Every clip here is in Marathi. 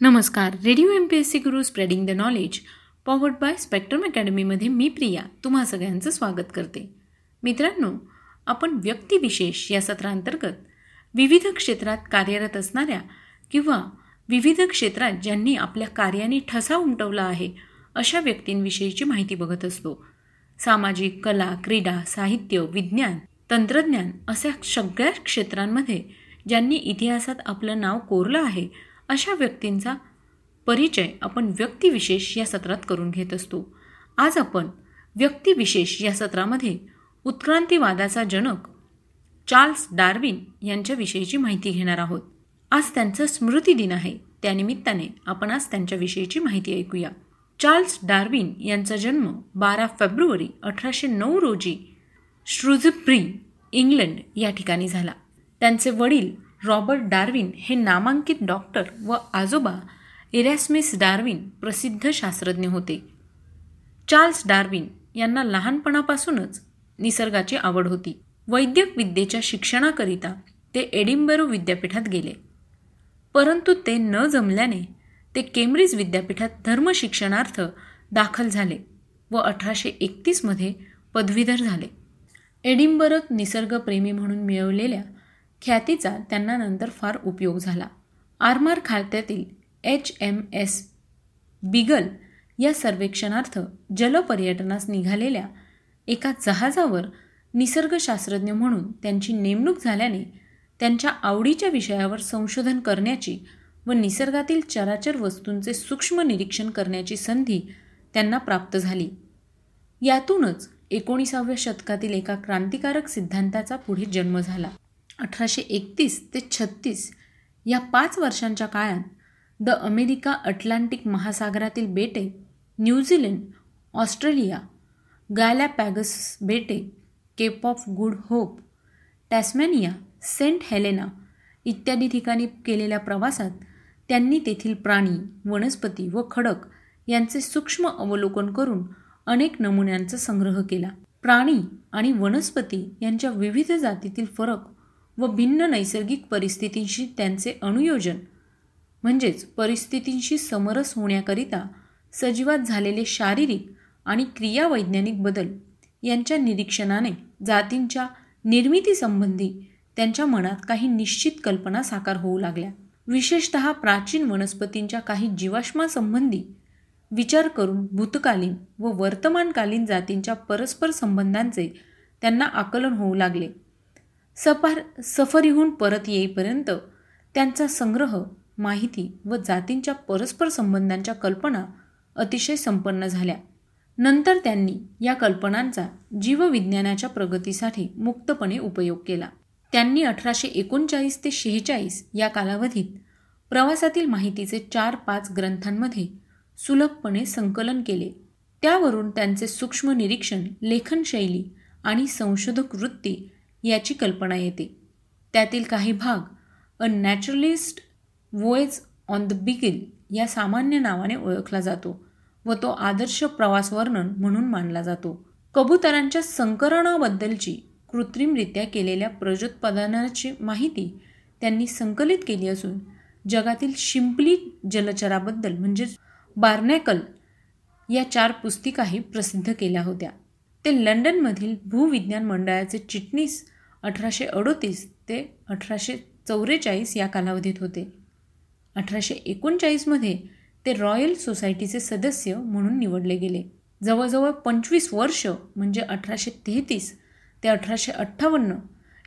नमस्कार. Radio M P S C Guru spreading the knowledge powered by Spectrum अकॅडमीमध्ये मी प्रिया तुम्हा सगळ्यांचं स्वागत करते. मित्रांनो आपण व्यक्तिविशेष या सत्रांतर्गत विविध क्षेत्रात कार्यरत असणाऱ्या किंवा विविध क्षेत्रात ज्यांनी आपल्या कार्याने ठसा उमटवला आहे अशा व्यक्तींविषयीची माहिती बघत असतो. सामाजिक कला क्रीडा साहित्य विज्ञान तंत्रज्ञान अशा सगळ्या क्षेत्रांमध्ये ज्यांनी इतिहासात आपलं नाव कोरलं आहे अशा व्यक्तींचा परिचय आपण व्यक्तिविशेष या सत्रात करून घेत असतो. आज आपण व्यक्तिविशेष या सत्रामध्ये उत्क्रांतीवादाचा जनक चार्ल्स डार्विन यांच्याविषयीची माहिती घेणार आहोत. आज त्यांचा स्मृती दिन आहे. त्यानिमित्ताने आपण आज त्यांच्याविषयीची माहिती ऐकूया. चार्ल्स डार्विन यांचा जन्म बारा फेब्रुवारी अठराशे नऊ रोजी श्रुझप्री इंग्लंड या ठिकाणी झाला. त्यांचे वडील रॉबर्ट डार्विन हे नामांकित डॉक्टर व आजोबा इरॅस्मिस डार्विन प्रसिद्ध शास्त्रज्ञ होते. चार्ल्स डार्विन यांना लहानपणापासूनच निसर्गाची आवड होती. वैद्यक विद्येच्या शिक्षणाकरिता ते एडिंबरो विद्यापीठात गेले. परंतु ते न जमल्याने ते केम्ब्रिज विद्यापीठात धर्मशिक्षणार्थ दाखल झाले व अठराशे एकतीसमध्ये पदवीधर झाले. एडिंबरोत निसर्गप्रेमी म्हणून मिळवलेल्या ख्यातीचा त्यांना नंतर फार उपयोग झाला. आरमार खात्यातील एच एम एस बिगल या सर्वेक्षणार्थ जलपर्यटनास निघालेल्या एका जहाजावर निसर्गशास्त्रज्ञ म्हणून त्यांची नेमणूक झाल्याने त्यांच्या आवडीच्या विषयावर संशोधन करण्याची व निसर्गातील चराचर वस्तूंचे सूक्ष्म निरीक्षण करण्याची संधी त्यांना प्राप्त झाली. यातूनच एकोणीसाव्या शतकातील एका क्रांतिकारक सिद्धांताचा पुढे जन्म झाला. अठराशे एकतीस ते छत्तीस या पाच वर्षांच्या काळात द अमेरिका अटलांटिक महासागरातील बेटे न्यूझीलंड ऑस्ट्रेलिया पॅगस बेटे Cape of Good Hope Tasmania Saint Helena इत्यादी ठिकाणी केलेल्या प्रवासात त्यांनी तेथील प्राणी वनस्पती व खडक यांचे सूक्ष्म अवलोकन करून अनेक नमुन्यांचा संग्रह केला. प्राणी आणि वनस्पती यांच्या विविध जातीतील फरक व भिन्न नैसर्गिक परिस्थितींशी त्यांचे अनुयोजन म्हणजेच परिस्थितींशी समरस होण्याकरिता सजीवात झालेले शारीरिक आणि क्रियावैज्ञानिक बदल यांच्या निरीक्षणाने जातींच्या निर्मितीसंबंधी त्यांच्या मनात काही निश्चित कल्पना साकार होऊ लागल्या. विशेषत प्राचीन वनस्पतींच्या काही जीवाश्मासंबंधी विचार करून भूतकालीन व वर्तमानकालीन जातींच्या परस्पर संबंधांचे त्यांना आकलन होऊ लागले. सफार सफरीहून परत येईपर्यंत त्यांचा संग्रह माहिती व जातींच्या परस्पर संबंधांच्या कल्पना अतिशय संपन्न झाल्या. नंतर त्यांनी या कल्पनांचा जीवविज्ञानाच्या प्रगतीसाठी मुक्तपणे उपयोग केला. त्यांनी अठराशे एकोणचाळीस ते शेहेचाळीस या कालावधीत प्रवासातील माहितीचे चार पाच ग्रंथांमध्ये सुलभपणे संकलन केले. त्यावरून त्यांचे सूक्ष्म निरीक्षण लेखनशैली आणि संशोधक वृत्ती याची कल्पना येते. त्यातील काही भाग a naturalist voyage on the Beagle या सामान्य नावाने ओळखला जातो व तो आदर्श प्रवास वर्णन म्हणून मानला जातो. कबुतरांच्या संकरणाबद्दलची कृत्रिमरित्या केलेल्या प्रजोत्पादनाची माहिती त्यांनी संकलित केली असून जगातील शिंपली जलचराबद्दल म्हणजेच बार्नॅकल या चार पुस्तिकाही प्रसिद्ध केल्या होत्या. ते लंडनमधील भूविज्ञान मंडळाचे चिटणीस अठराशे अडोतीस ते अठराशे चौवेचाळीस या कालावधीत होते. अठराशे एकोणचाळीसमध्ये ते रॉयल सोसायटीचे सदस्य म्हणून निवडले गेले. जवळजवळ पंचवीस वर्ष म्हणजे अठराशे तेहतीस ते अठराशे अठ्ठावन्न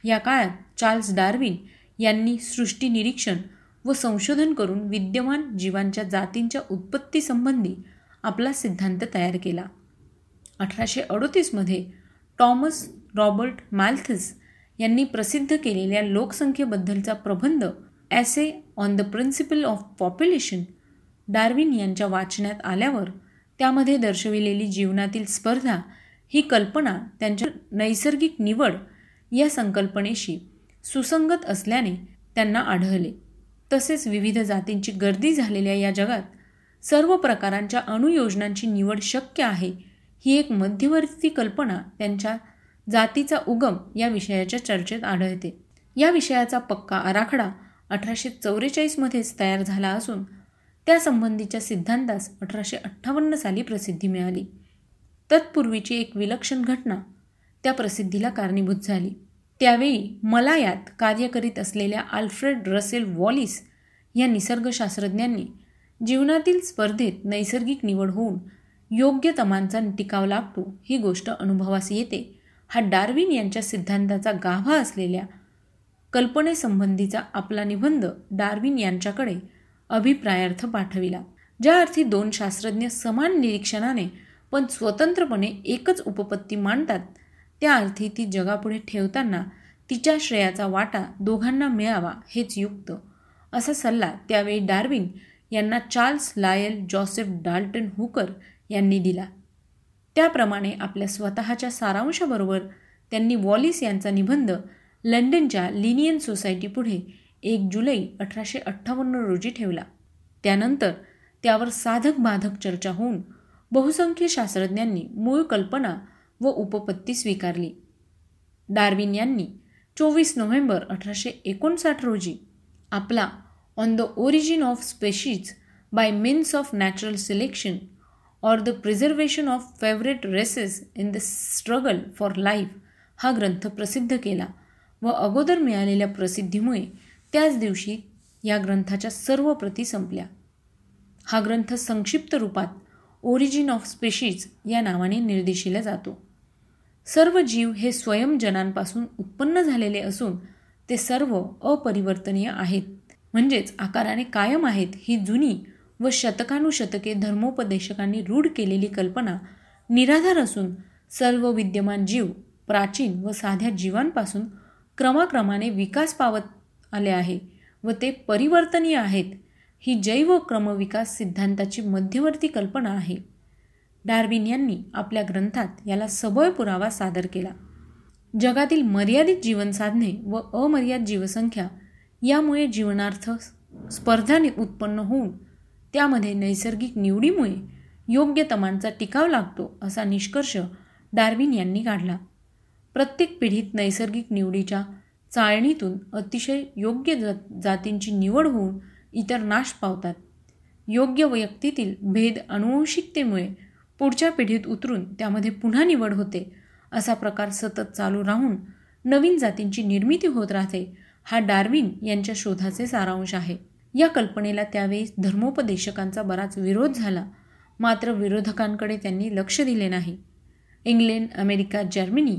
या काळात चार्ल्स डार्विन यांनी सृष्टी निरीक्षण व संशोधन करून विद्यमान जीवांच्या जातींच्या उत्पत्तीसंबंधी आपला सिद्धांत तयार केला. अठराशे अडोतीसमध्ये टॉमस रॉबर्ट मॅल्थस यांनी प्रसिद्ध केलेल्या लोकसंख्येबद्दलचा प्रबंध essay on the principle of population Darwin यांच्या वाचण्यात आल्यावर त्यामध्ये दर्शविलेली जीवनातील स्पर्धा ही कल्पना त्यांच्या नैसर्गिक निवड या संकल्पनेशी सुसंगत असल्याने त्यांना आढळले. तसेच विविध जातींची गर्दी झालेल्या या जगात सर्व प्रकारांच्या अणुयोजनांची निवड शक्य आहे ही एक मध्यवर्ती कल्पना त्यांच्या जातीचा उगम या विषयाच्या चर्चेत आढळते. या विषयाचा पक्का आराखडा अठराशे चौवेचाळीसमध्येच तयार झाला असून त्यासंबंधीच्या सिद्धांतास अठराशे अठ्ठावन्न साली प्रसिद्धी मिळाली. तत्पूर्वीची एक विलक्षण घटना त्या प्रसिद्धीला कारणीभूत झाली. त्यावेळी मलायात कार्य करीत असलेल्या आल्फ्रेड रसेल वॉलिस या निसर्गशास्त्रज्ञांनी जीवनातील स्पर्धेत नैसर्गिक निवड होऊन योग्य तमांचा टिकाव लागतो ही गोष्ट अनुभवास येते. हा डार्विन यांच्या सिद्धांताचा गाभा असलेल्या कल्पनेसंबंधीचा आपला निबंध डार्विन यांच्याकडे अभिप्रायार्थ पाठविला ज्या अर्थी दोन शास्त्रज्ञ समान निरीक्षणाने पण स्वतंत्रपणे एकच उपपत्ती मांडतात त्या अर्थी ती जगापुढे ठेवताना तिच्या श्रेयाचा वाटा दोघांना मिळावा हेच युक्त असा सल्ला त्यावेळी डार्विन यांना Charles Lyell Joseph Dalton Hooker यांनी दिला. त्याप्रमाणे आपल्या स्वतःच्या सारांशाबरोबर त्यांनी वॉलिस यांचा निबंध लंडनच्या लिनियन सोसायटीपुढे एक जुलै अठराशे अठ्ठावन्न रोजी ठेवला. त्यानंतर त्यावर साधक बाधक चर्चा होऊन बहुसंख्य शास्त्रज्ञांनी मूळ कल्पना व उपपत्ती स्वीकारली. डार्विन यांनी चोवीस नोव्हेंबर अठराशे एकोणसाठ रोजी आपला on the origin of species by means of natural selection or the preservation of favoured races in the struggle for life हा ग्रंथ प्रसिद्ध केला व अगोदर मिळालेल्या प्रसिद्धीमुळे त्याच दिवशी या ग्रंथाच्या सर्व प्रती संपल्या. हा ग्रंथ संक्षिप्त रूपात ओरिजिन ऑफ स्पेशीज या नावाने निर्देशिला जातो. सर्व जीव हे स्वयंजनांपासून उत्पन्न झालेले असून ते सर्व अपरिवर्तनीय आहेत. म्हणजेच आकाराने कायम आहेत ही जुनी व शतकानुशतके धर्मोपदेशकांनी रूढ केलेली कल्पना निराधार असून सर्व विद्यमान जीव प्राचीन व साध्या जीवांपासून क्रमाक्रमाने विकास पावत आले आहे व ते परिवर्तनीय आहेत. ही जैव क्रमविकास सिद्धांताची मध्यवर्ती कल्पना आहे. डार्विन यांनी आपल्या ग्रंथात याला सबळ पुरावा सादर केला. जगातील मर्यादित जीवनसाधने व अमर्याद जीवसंख्या यामुळे जीवनार्थ स्पर्धा उत्पन्न होऊन त्यामध्ये नैसर्गिक निवडीमुळे योग्य तमांचा टिकाव लागतो असा निष्कर्ष डार्विन यांनी काढला. प्रत्येक पिढीत नैसर्गिक निवडीच्या चाळणीतून अतिशय योग्य जातींची निवड होऊन इतर नाश पावतात. योग्य व्यक्तीतील भेद अनुवंशिकतेमुळे पुढच्या पिढीत उतरून त्यामध्ये पुन्हा निवड होते असा प्रकार सतत चालू राहून नवीन जातींची निर्मिती होत राहते हा डार्विन यांच्या शोधाचे सारांश आहे. या कल्पनेला त्यावेळी धर्मोपदेशकांचा बराच विरोध झाला. मात्र विरोधकांकडे त्यांनी लक्ष दिले नाही. इंग्लंड अमेरिका जर्मनी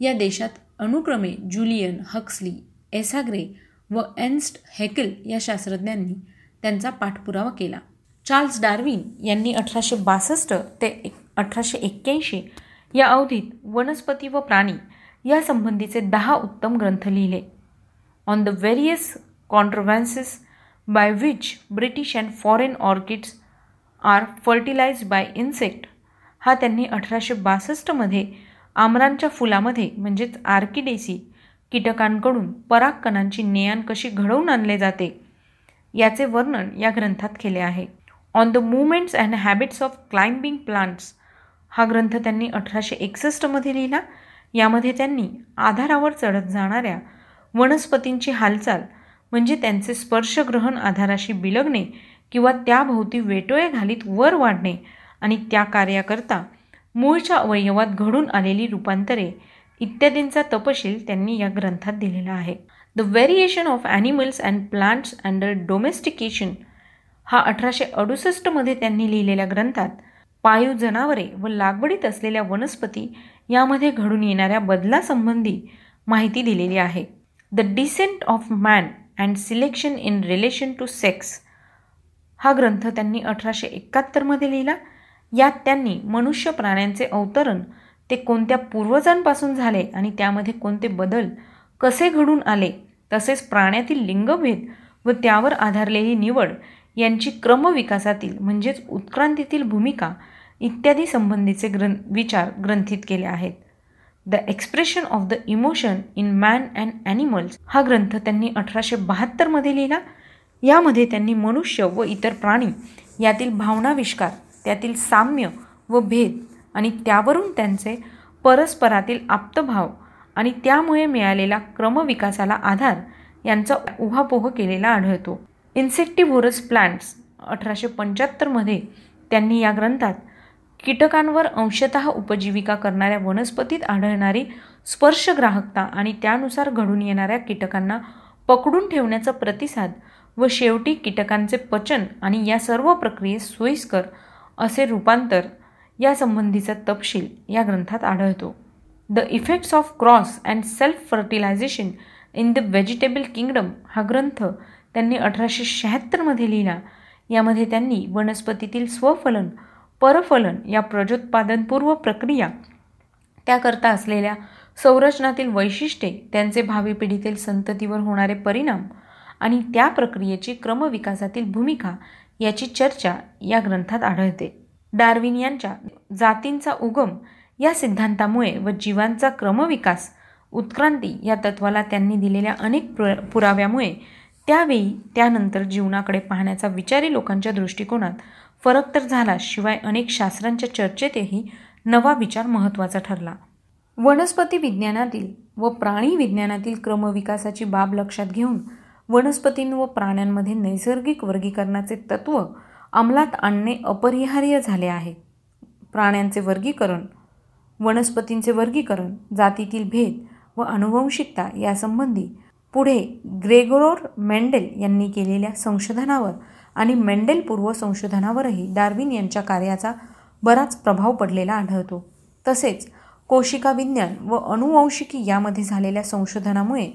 या देशात अनुक्रमे जुलियन हक्सली एसाग्रे व एन्स्ट हेकल या शास्त्रज्ञांनी त्यांचा पाठपुरावा केला. चार्ल्स डार्विन यांनी अठराशे बासष्ट ते एक अठराशे एक्क्याऐंशी या अवधीत वनस्पती व प्राणी या संबंधीचे दहा उत्तम ग्रंथ लिहिले. On the various contrivances by which British and foreign orchids are fertilise by insect हा त्यांनी अठराशे बासष्टमध्ये आमरांच्या फुलामध्ये म्हणजेच आर्किडेसी कीटकांकडून परागकणांची नेयान कशी घडवून आणले जाते याचे वर्णन या ग्रंथात केले आहे. On the movements and habits of climbing plants हा ग्रंथ त्यांनी अठराशे एकसष्टमध्ये लिहिला. यामध्ये त्यांनी आधारावर चढत जाणाऱ्या वनस्पतींची हालचाल म्हणजे त्यांचे स्पर्शग्रहण आधाराशी बिलगणे किंवा त्याभोवती वेटोळे घालीत वर वाढणे आणि त्या कार्याकरता मूळच्या अवयवात घडून आलेली रूपांतरे इत्यादींचा तपशील त्यांनी या ग्रंथात दिलेला आहे. The variation of animals and plants under domestication हा अठराशे अडुसष्टमध्ये त्यांनी लिहिलेल्या ग्रंथात पाळीव जनावरे व लागवडीत असलेल्या वनस्पती यामध्ये घडून येणाऱ्या बदलासंबंधी माहिती दिलेली आहे. The descent of man and selection in relation to sex हा ग्रंथ त्यांनी अठराशे एकाहत्तरमध्ये लिहिला. यात त्यांनी मनुष्य प्राण्यांचे अवतरण ते कोणत्या पूर्वजांपासून झाले आणि त्यामध्ये कोणते बदल कसे घडून आले तसेच प्राण्यातील लिंगभेद व त्यावर आधारलेली निवड यांची क्रमविकासातील म्हणजेच उत्क्रांतीतील भूमिका इत्यादी संबंधीचे ग्रं विचार ग्रंथित केले आहेत. The expression of the emotion in man and animals हा ग्रंथ त्यांनी अठराशे बहात्तरमध्ये लिहिला. यामध्ये त्यांनी मनुष्य व इतर प्राणी यातील भावनाविष्कार त्यातील साम्य व भेद आणि त्यावरून त्यांचे परस्परातील आप्तभाव आणि त्यामुळे मिळालेला क्रमविकासाला आधार यांचा उहापोह केलेला आढळतो. इन्सेक्टिव्होरस प्लांट्स अठराशे पंच्याहत्तरमध्ये त्यांनी या ग्रंथात कीटकांवर अंशतः उपजीविका करणाऱ्या वनस्पतीत आढळणारी स्पर्शग्राहकता आणि त्यानुसार घडून येणाऱ्या कीटकांना पकडून ठेवण्याचा प्रतिसाद व शेवटी कीटकांचे पचन आणि या सर्व प्रक्रियेस सोयीस्कर असे रूपांतर यासंबंधीचा तपशील या ग्रंथात आढळतो. The effects of cross and self fertilisation in the vegetable kingdom हा ग्रंथ त्यांनी अठराशे शहात्तरमध्ये लिहिला. यामध्ये त्यांनी वनस्पतीतील स्वफलन परफलन या प्रजोत्पादनपूर्व प्रक्रिया त्याकरता असलेल्या संरचनातील वैशिष्ट्ये त्यांचे भावी पिढीतील संततीवर होणारे परिणाम आणि त्या प्रक्रियेची क्रमविकासातील भूमिका याची चर्चा या ग्रंथात आढळते. डार्विन यांच्या जातींचा उगम या सिद्धांतामुळे व जीवांचा क्रमविकास उत्क्रांती या तत्वाला त्यांनी दिलेल्या अनेक प्र पुराव्यामुळे त्यावेळी त्यानंतर जीवनाकडे पाहण्याचा विचारी लोकांच्या दृष्टिकोनात फरक तर झाला शिवाय अनेक शास्त्रांच्या चर्चेतही नवा विचार महत्त्वाचा ठरला. वनस्पती विज्ञानातील व प्राणी विज्ञानातील क्रमविकासाची बाब लक्षात घेऊन वनस्पतीं व प्राण्यांमध्ये नैसर्गिक वर्गीकरणाचे तत्त्व अंमलात आणणे अपरिहार्य झाले आहे. प्राण्यांचे वर्गीकरण वनस्पतींचे वर्गीकरण जातीतील भेद व अनुवंशिकता यासंबंधी पुढे ग्रेगोरोर मेंडेल यांनी केलेल्या संशोधनावर आणि मेंडेल पूर्व संशोधनावरही डार्विन यांच्या कार्याचा बराच प्रभाव पडलेला आढळतो. तसेच कोशिका विज्ञान व अनुवंशिकी यामध्ये झालेल्या संशोधनामुळे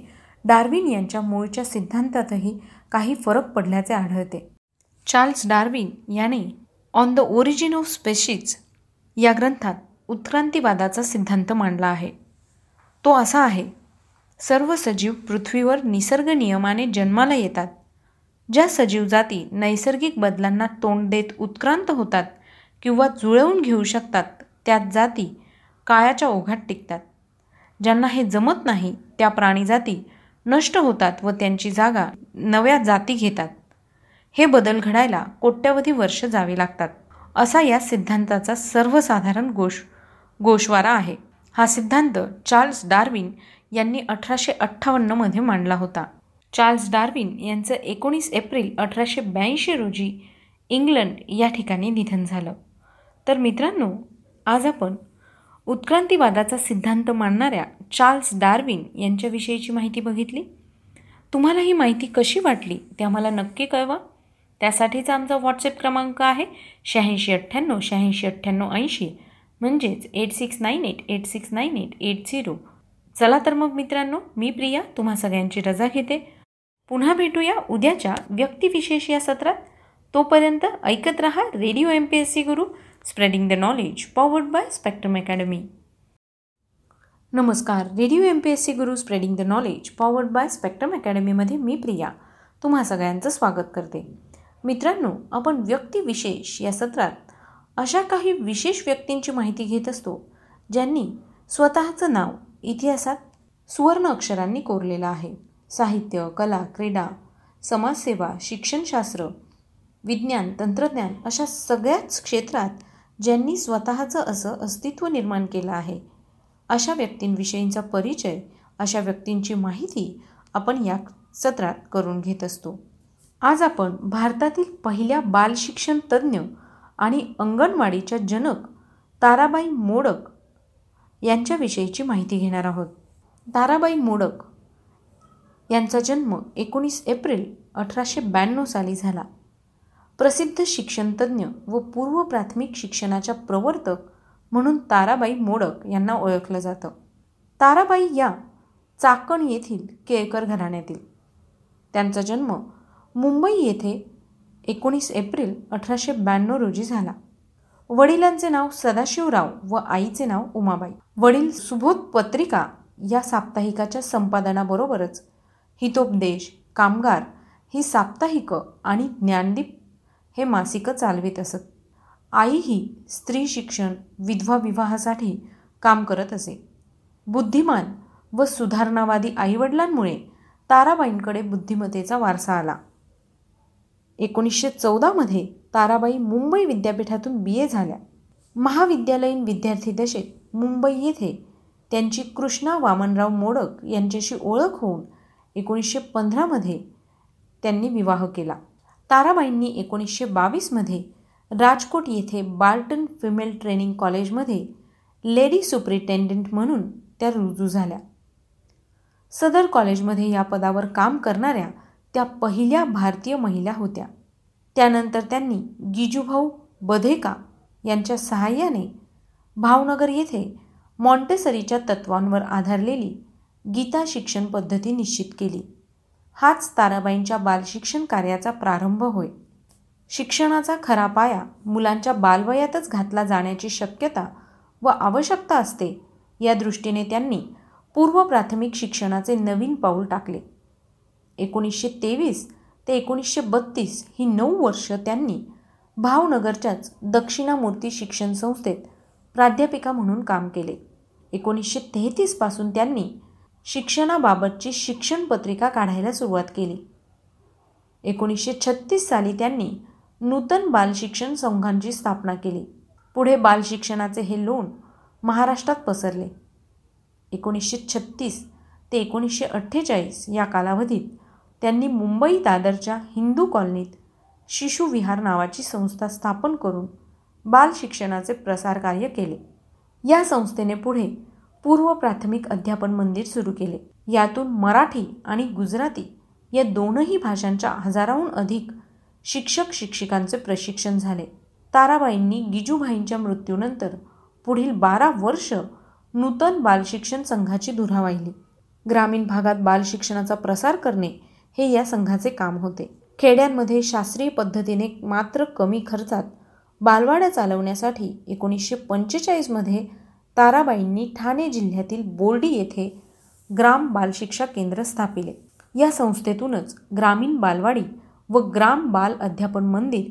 डार्विन यांच्या मूळच्या सिद्धांतातही काही फरक पडल्याचे आढळते. चार्ल्स डार्विन याने on the origin of species या ग्रंथात उत्क्रांतीवादाचा सिद्धांत मांडला आहे. तो असा आहे सर्व सजीव पृथ्वीवर निसर्ग नियमाने जन्माला येतात ज्या सजीव जाती नैसर्गिक बदलांना तोंड देत उत्क्रांत होतात किंवा जुळवून घेऊ शकतात त्यात जाती काळाच्या ओघात टिकतात. ज्यांना हे जमत नाही त्या प्राणीजाती नष्ट होतात व त्यांची जागा नव्या जाती घेतात. हे बदल घडायला कोट्यवधी वर्ष जावे लागतात. असा या सिद्धांताचा सर्वसाधारण गोष गोषवारा आहे. हा सिद्धांत चार्ल्स डार्विन यांनी अठराशे अठ्ठावन्नमध्ये मांडला होता. चार्ल्स डार्विन यांचं एकोणीस एप्रिल अठराशे ब्याऐंशी रोजी इंग्लंड या ठिकाणी निधन झालं. तर मित्रांनो आज आपण उत्क्रांतीवादाचा सिद्धांत मांडणाऱ्या चार्ल्स डार्विन यांच्याविषयीची माहिती बघितली. तुम्हाला ही माहिती कशी वाटली ते आम्हाला नक्की कळवा. त्यासाठीचा आमचा व्हॉट्सअप क्रमांक आहे शहाऐंशी अठ्ठ्याण्णव शहाऐंशी अठ्ठ्याण्णव ऐंशी म्हणजेच eight six nine eight eight six nine eight eight zero. चला तर मग मित्रांनो मी प्रिया तुम्हा सगळ्यांची रजा घेते. पुन्हा भेटूया उद्याच्या व्यक्तिविशेष या सत्रात. तोपर्यंत ऐकत रहा radio M P S C Guru spreading the knowledge powered by Spectrum academy नमस्कार radio M P S C Guru spreading the knowledge powered by Spectrum अकॅडमीमध्ये मी प्रिया. तुम्हा सगळ्यांचं स्वागत करते. मित्रांनो आपण व्यक्तिविशेष या सत्रात अशा काही विशेष व्यक्तींची माहिती घेत असतो ज्यांनी स्वतःचं नाव इतिहासात सुवर्ण अक्षरांनी कोरलेलं आहे. साहित्य कला क्रीडा समाजसेवा शिक्षणशास्त्र विज्ञान तंत्रज्ञान अशा सगळ्याच क्षेत्रात ज्यांनी स्वतःचं असं अस्तित्व निर्माण केलं आहे अशा व्यक्तींविषयींचा परिचय अशा व्यक्तींची माहिती आपण या सत्रात करून घेत असतो. आज आपण भारतातील पहिल्या बालशिक्षण तज्ज्ञ आणि अंगणवाडीच्या जनक ताराबाई मोडक यांच्याविषयीची माहिती घेणार आहोत. ताराबाई मोडक यांचा जन्म एकोणीस एप्रिल अठराशे ब्याण्णव साली झाला. प्रसिद्ध शिक्षणतज्ज्ञ व पूर्व प्राथमिक शिक्षणाच्या प्रवर्तक म्हणून ताराबाई मोडक यांना ओळखलं जातं. ताराबाई या चाकण येथील केळकर घराण्यातील. त्यांचा जन्म मुंबई येथे एकोणीस एप्रिल अठराशे ब्याण्णव रोजी झाला. वडिलांचे नाव सदाशिवराव व आईचे नाव उमाबाई. वडील सुबोध पत्रिका या साप्ताहिकाच्या संपादनाबरोबरच हितोपदेश कामगार ही साप्ताहिकं आणि ज्ञानदीप हे मासिकं चालवित असत. आईही स्त्री शिक्षण विधवा विवाहासाठी काम करत असे. बुद्धिमान व सुधारणावादी आईवडिलांमुळे ताराबाईंकडे बुद्धिमत्तेचा वारसा आला. एकोणीसशे चौदामध्ये ताराबाई मुंबई विद्यापीठातून बी. ए. झाल्या. महाविद्यालयीन विद्यार्थी दशेत मुंबई येथे त्यांची कृष्णा वामनराव मोडक यांच्याशी ओळख होऊन एकोणीसशे पंधरामध्ये त्यांनी विवाह केला. ताराबाईंनी एकोणीसशे बावीसमध्ये राजकोट येथे बाल्टन फिमेल ट्रेनिंग कॉलेजमध्ये लेडी सुप्रिटेंडेंट म्हणून त्या रुजू झाल्या. सदर कॉलेजमध्ये या पदावर काम करणाऱ्या त्या पहिल्या भारतीय महिला होत्या. त्यानंतर त्यांनी गिजूभाऊ बधेका यांच्या सहाय्याने भावनगर येथे मॉन्टेसरीच्या तत्वांवर आधारलेली गीता शिक्षण पद्धती निश्चित केली. हाच ताराबाईंच्या बालशिक्षण कार्याचा प्रारंभ होय. शिक्षणाचा खरा पाया मुलांच्या बालवयातच घातला जाण्याची शक्यता व आवश्यकता असते या दृष्टीने त्यांनी पूर्व प्राथमिक शिक्षणाचे नवीन पाऊल टाकले. एकोणीसशे तेवीस ते एकोणीसशे बत्तीस ही नऊ वर्ष त्यांनी भावनगरच्याच दक्षिणामूर्ती शिक्षण संस्थेत प्राध्यापिका म्हणून काम केले. एकोणीसशे तेहतीसपासून त्यांनी शिक्षणाबाबतची शिक्षण पत्रिका काढायला सुरुवात केली. एकोणीसशे छत्तीस साली त्यांनी नूतन बालशिक्षण संघांची स्थापना केली. पुढे बालशिक्षणाचे हे लोण महाराष्ट्रात पसरले. एकोणीसशे छत्तीस ते एकोणीसशे अठ्ठेचाळीस या कालावधीत त्यांनी मुंबई दादरच्या हिंदू कॉलनीत शिशुविहार नावाची संस्था स्थापन करून बाल शिक्षणाचे प्रसार कार्य केले. या संस्थेने पुढे पूर्व प्राथमिक अध्यापन मंदिर सुरू केले. यातून मराठी आणि गुजराती या दोनही भाषांच्या हजाराहून अधिक शिक्षक शिक्षिकांचे प्रशिक्षण झाले. ताराबाईंनी गिजूभाईंच्या मृत्यूनंतर पुढील बारा वर्ष नूतन बालशिक्षण संघाची धुरा वाहिली. ग्रामीण भागात बालशिक्षणाचा प्रसार करणे हे या संघाचे काम होते. खेड्यांमध्ये शास्त्रीय पद्धतीने मात्र कमी खर्चात बालवाड्या चालवण्यासाठी एकोणीसशे पंचेचाळीसमध्ये ताराबाईंनी ठाणे जिल्ह्यातील बोर्डी येथे ग्राम बालशिक्षा केंद्र स्थापिले. या संस्थेतूनच ग्रामीण बालवाडी व ग्राम बाल अध्यापन मंदिर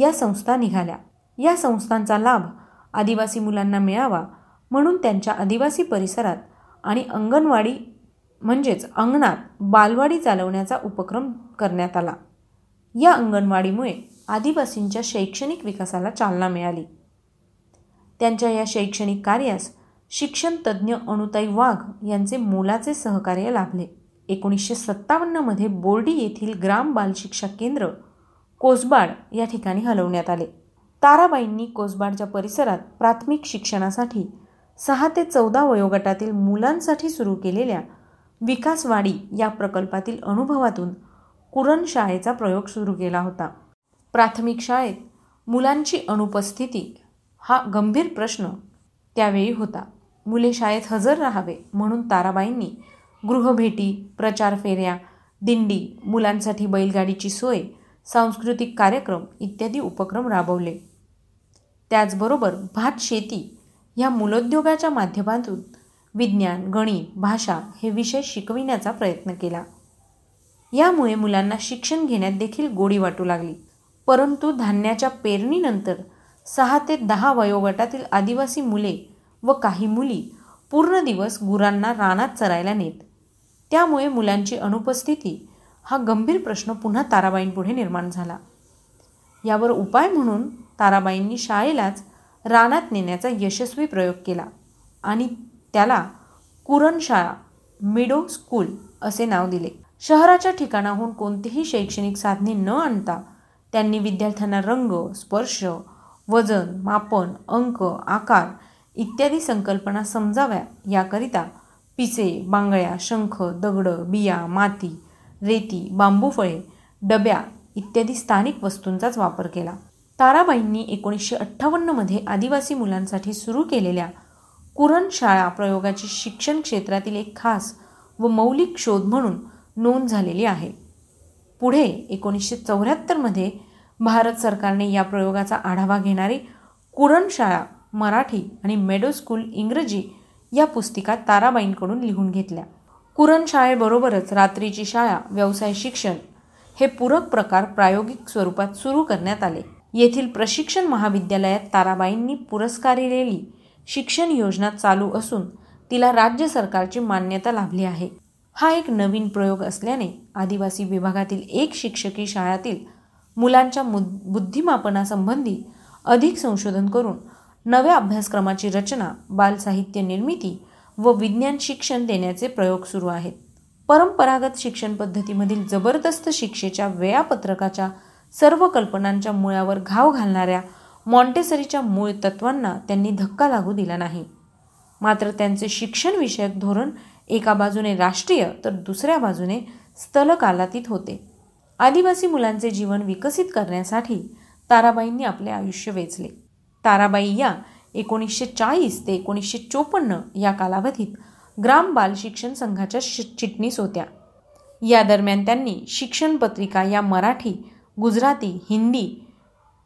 या संस्था निघाल्या. या संस्थांचा लाभ आदिवासी मुलांना मिळावा म्हणून त्यांच्या आदिवासी परिसरात आणि अंगणवाडी म्हणजेच अंगणात बालवाडी चालवण्याचा उपक्रम करण्यात आला. या अंगणवाडीमुळे आदिवासींच्या शैक्षणिक विकासाला चालना मिळाली. त्यांच्या या शैक्षणिक कार्यास शिक्षण तज्ज्ञ अणुताई वाघ यांचे मोलाचे सहकार्य लाभले. एकोणीसशे सत्तावन्नमध्ये बोर्डी येथील ग्राम बालशिक्षा केंद्र कोसबाड या ठिकाणी हलवण्यात आले. ताराबाईंनी कोसबाडच्या परिसरात प्राथमिक शिक्षणासाठी सहा ते चौदा वयोगटातील मुलांसाठी सुरू केलेल्या विकासवाडी या प्रकल्पातील अनुभवातून कुरण शाळेचा प्रयोग सुरू केला होता. प्राथमिक शाळेत मुलांची अनुपस्थिती हा गंभीर प्रश्न त्यावेळी होता. मुले शाळेत हजर राहावे म्हणून ताराबाईंनी गृहभेटी प्रचार फेऱ्या दिंडी मुलांसाठी बैलगाडीची सोय सांस्कृतिक कार्यक्रम इत्यादी उपक्रम राबवले. त्याचबरोबर भात शेती ह्या मूलोद्योगाच्या माध्यमातून विज्ञान गणित भाषा हे विषय शिकविण्याचा प्रयत्न केला. यामुळे मुलांना शिक्षण घेण्यात देखील गोडी वाटू लागली. परंतु धान्याच्या पेरणीनंतर सहा ते दहा वयोगटातील आदिवासी मुले व काही मुली पूर्ण दिवस गुरांना रानात चरायला नेत. त्यामुळे मुलांची अनुपस्थिती हा गंभीर प्रश्न पुन्हा ताराबाईंपुढे निर्माण झाला. यावर उपाय म्हणून ताराबाईंनी शाळेलाच रानात नेण्याचा यशस्वी प्रयोग केला आणि त्याला कुरणशाळा मिडो स्कूल असे नाव दिले. शहराच्या ठिकाणाहून कोणतीही शैक्षणिक साधने न आणता त्यांनी विद्यार्थ्यांना रंग स्पर्श वजन मापन अंक आकार इत्यादी संकल्पना समजाव्या. याकरिता पिसे बांगड्या शंख दगडं बिया माती रेती बांबू फळे डब्या इत्यादी स्थानिक वस्तूंचाच वापर केला. ताराबाईंनी एकोणीसशे अठ्ठावन्नमध्ये आदिवासी मुलांसाठी सुरू केलेल्या कुरण शाळा प्रयोगाची शिक्षण क्षेत्रातील एक खास व मौलिक शोध म्हणून नोंद झालेली आहे. पुढे एकोणीसशे चौऱ्याहत्तरमध्ये भारत सरकारने या प्रयोगाचा आढावा घेणारी कुरणशाळा मराठी आणि मेडो स्कूल इंग्रजी या पुस्तिका ताराबाईंकडून लिहून घेतल्या. कुरण शाळेबरोबरच रात्रीची शाळा व्यवसाय शिक्षण हे पूरक प्रकार प्रायोगिक स्वरूपात सुरू करण्यात आले. येथील प्रशिक्षण महाविद्यालयात ताराबाईंनी पुरस्कारिलेली शिक्षण योजना चालू असून तिला राज्य सरकारची मान्यता लाभली आहे. हा एक नवीन प्रयोग असल्याने आदिवासी विभागातील एक शिक्षकी शाळातील मुलांच्या मुद बुद्धिमापनासंबंधी अधिक संशोधन करून नव्या अभ्यासक्रमाची रचना बालसाहित्य निर्मिती व विज्ञान शिक्षण देण्याचे प्रयोग सुरू आहेत. परंपरागत शिक्षण पद्धतीमधील जबरदस्त शिक्षेच्या वेळापत्रकाच्या सर्व कल्पनांच्या मुळावर घाव घालणाऱ्या मॉन्टेसरीच्या मूळ तत्वांना त्यांनी धक्का लागू दिला नाही. मात्र त्यांचे शिक्षणविषयक धोरण एका बाजूने राष्ट्रीय तर दुसऱ्या बाजूने स्थलकालातीत होते. आदिवासी मुलांचे जीवन विकसित करण्यासाठी ताराबाईंनी आपले आयुष्य वेचले. ताराबाई या एकोणीसशे चाळीस ते एकोणीसशे चोपन्न या कालावधीत ग्राम बाल शिक्षण संघाच्या चिटणीस होत्या. या दरम्यान त्यांनी शिक्षण पत्रिका या मराठी गुजराती हिंदी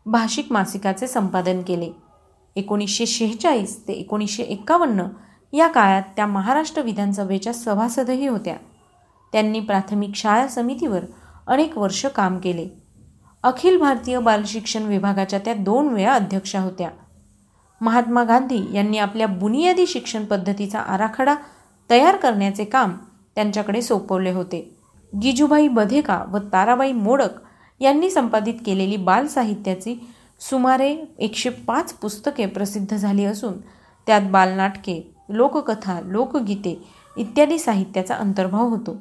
भाषिक मासिकाचे संपादन केले. एकोणीसशे शेहेचाळीस ते एकोणीसशे एक्कावन्न या काळात त्या महाराष्ट्र विधानसभेच्या सभासदही होत्या. त्यांनी प्राथमिक शाळा समितीवर अनेक वर्ष काम केले. अखिल भारतीय बालशिक्षण विभागाच्या त्या दोन वेळा अध्यक्षा होत्या. महात्मा गांधी यांनी आपल्या बुनियादी शिक्षण पद्धतीचा आराखडा तयार करण्याचे काम त्यांच्याकडे सोपवले होते. गिजूबाई बधेका व ताराबाई मोडक यांनी संपादित केलेली बालसाहित्याची सुमारे एकशे पाच पुस्तके प्रसिद्ध झाली असून त्यात बालनाटके लोककथा लोकगीते इत्यादी साहित्याचा अंतर्भाव होतो.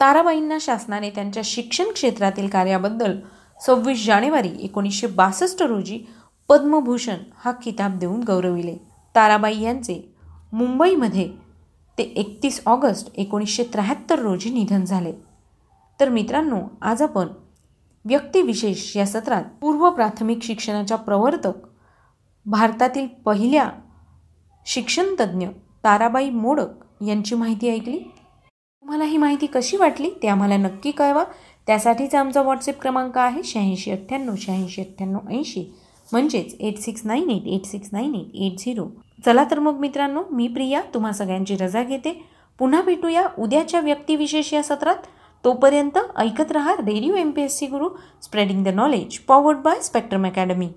ताराबाईंना शासनाने त्यांच्या शिक्षण क्षेत्रातील कार्याबद्दल सव्वीस जानेवारी एकोणीसशे बासष्ट रोजी पद्मभूषण हा किताब देऊन गौरविले. ताराबाई यांचे मुंबईमध्ये ते एकतीस ऑगस्ट एकोणीसशे त्र्याहत्तर रोजी निधन झाले. तर मित्रांनो आज आपण व्यक्तिविशेष या सत्रात पूर्व प्राथमिक शिक्षणाच्या प्रवर्तक भारतातील पहिल्या शिक्षणतज्ज्ञ ताराबाई मोडक यांची माहिती ऐकली? तुम्हाला ही माहिती कशी वाटली? ते आम्हाला नक्की कळवा. त्यासाठीचा आमचा व्हॉट्सअप क्रमांक आहे शहाऐंशी अठ्ठ्याण्णव शहाऐंशी अठ्ठ्याण्णव ऐंशी. म्हणजेच eight six nine eight eight six nine eight eight zero चला तर मग मित्रांनो मी प्रिया तुम्हा सगळ्यांची रजा घेते. पुन्हा भेटूया उद्याच्या व्यक्तिविशेष या सत्रात. तोपर्यंत ऐकत रहा radio M P S C Guru spreading the knowledge powered by spectrum academy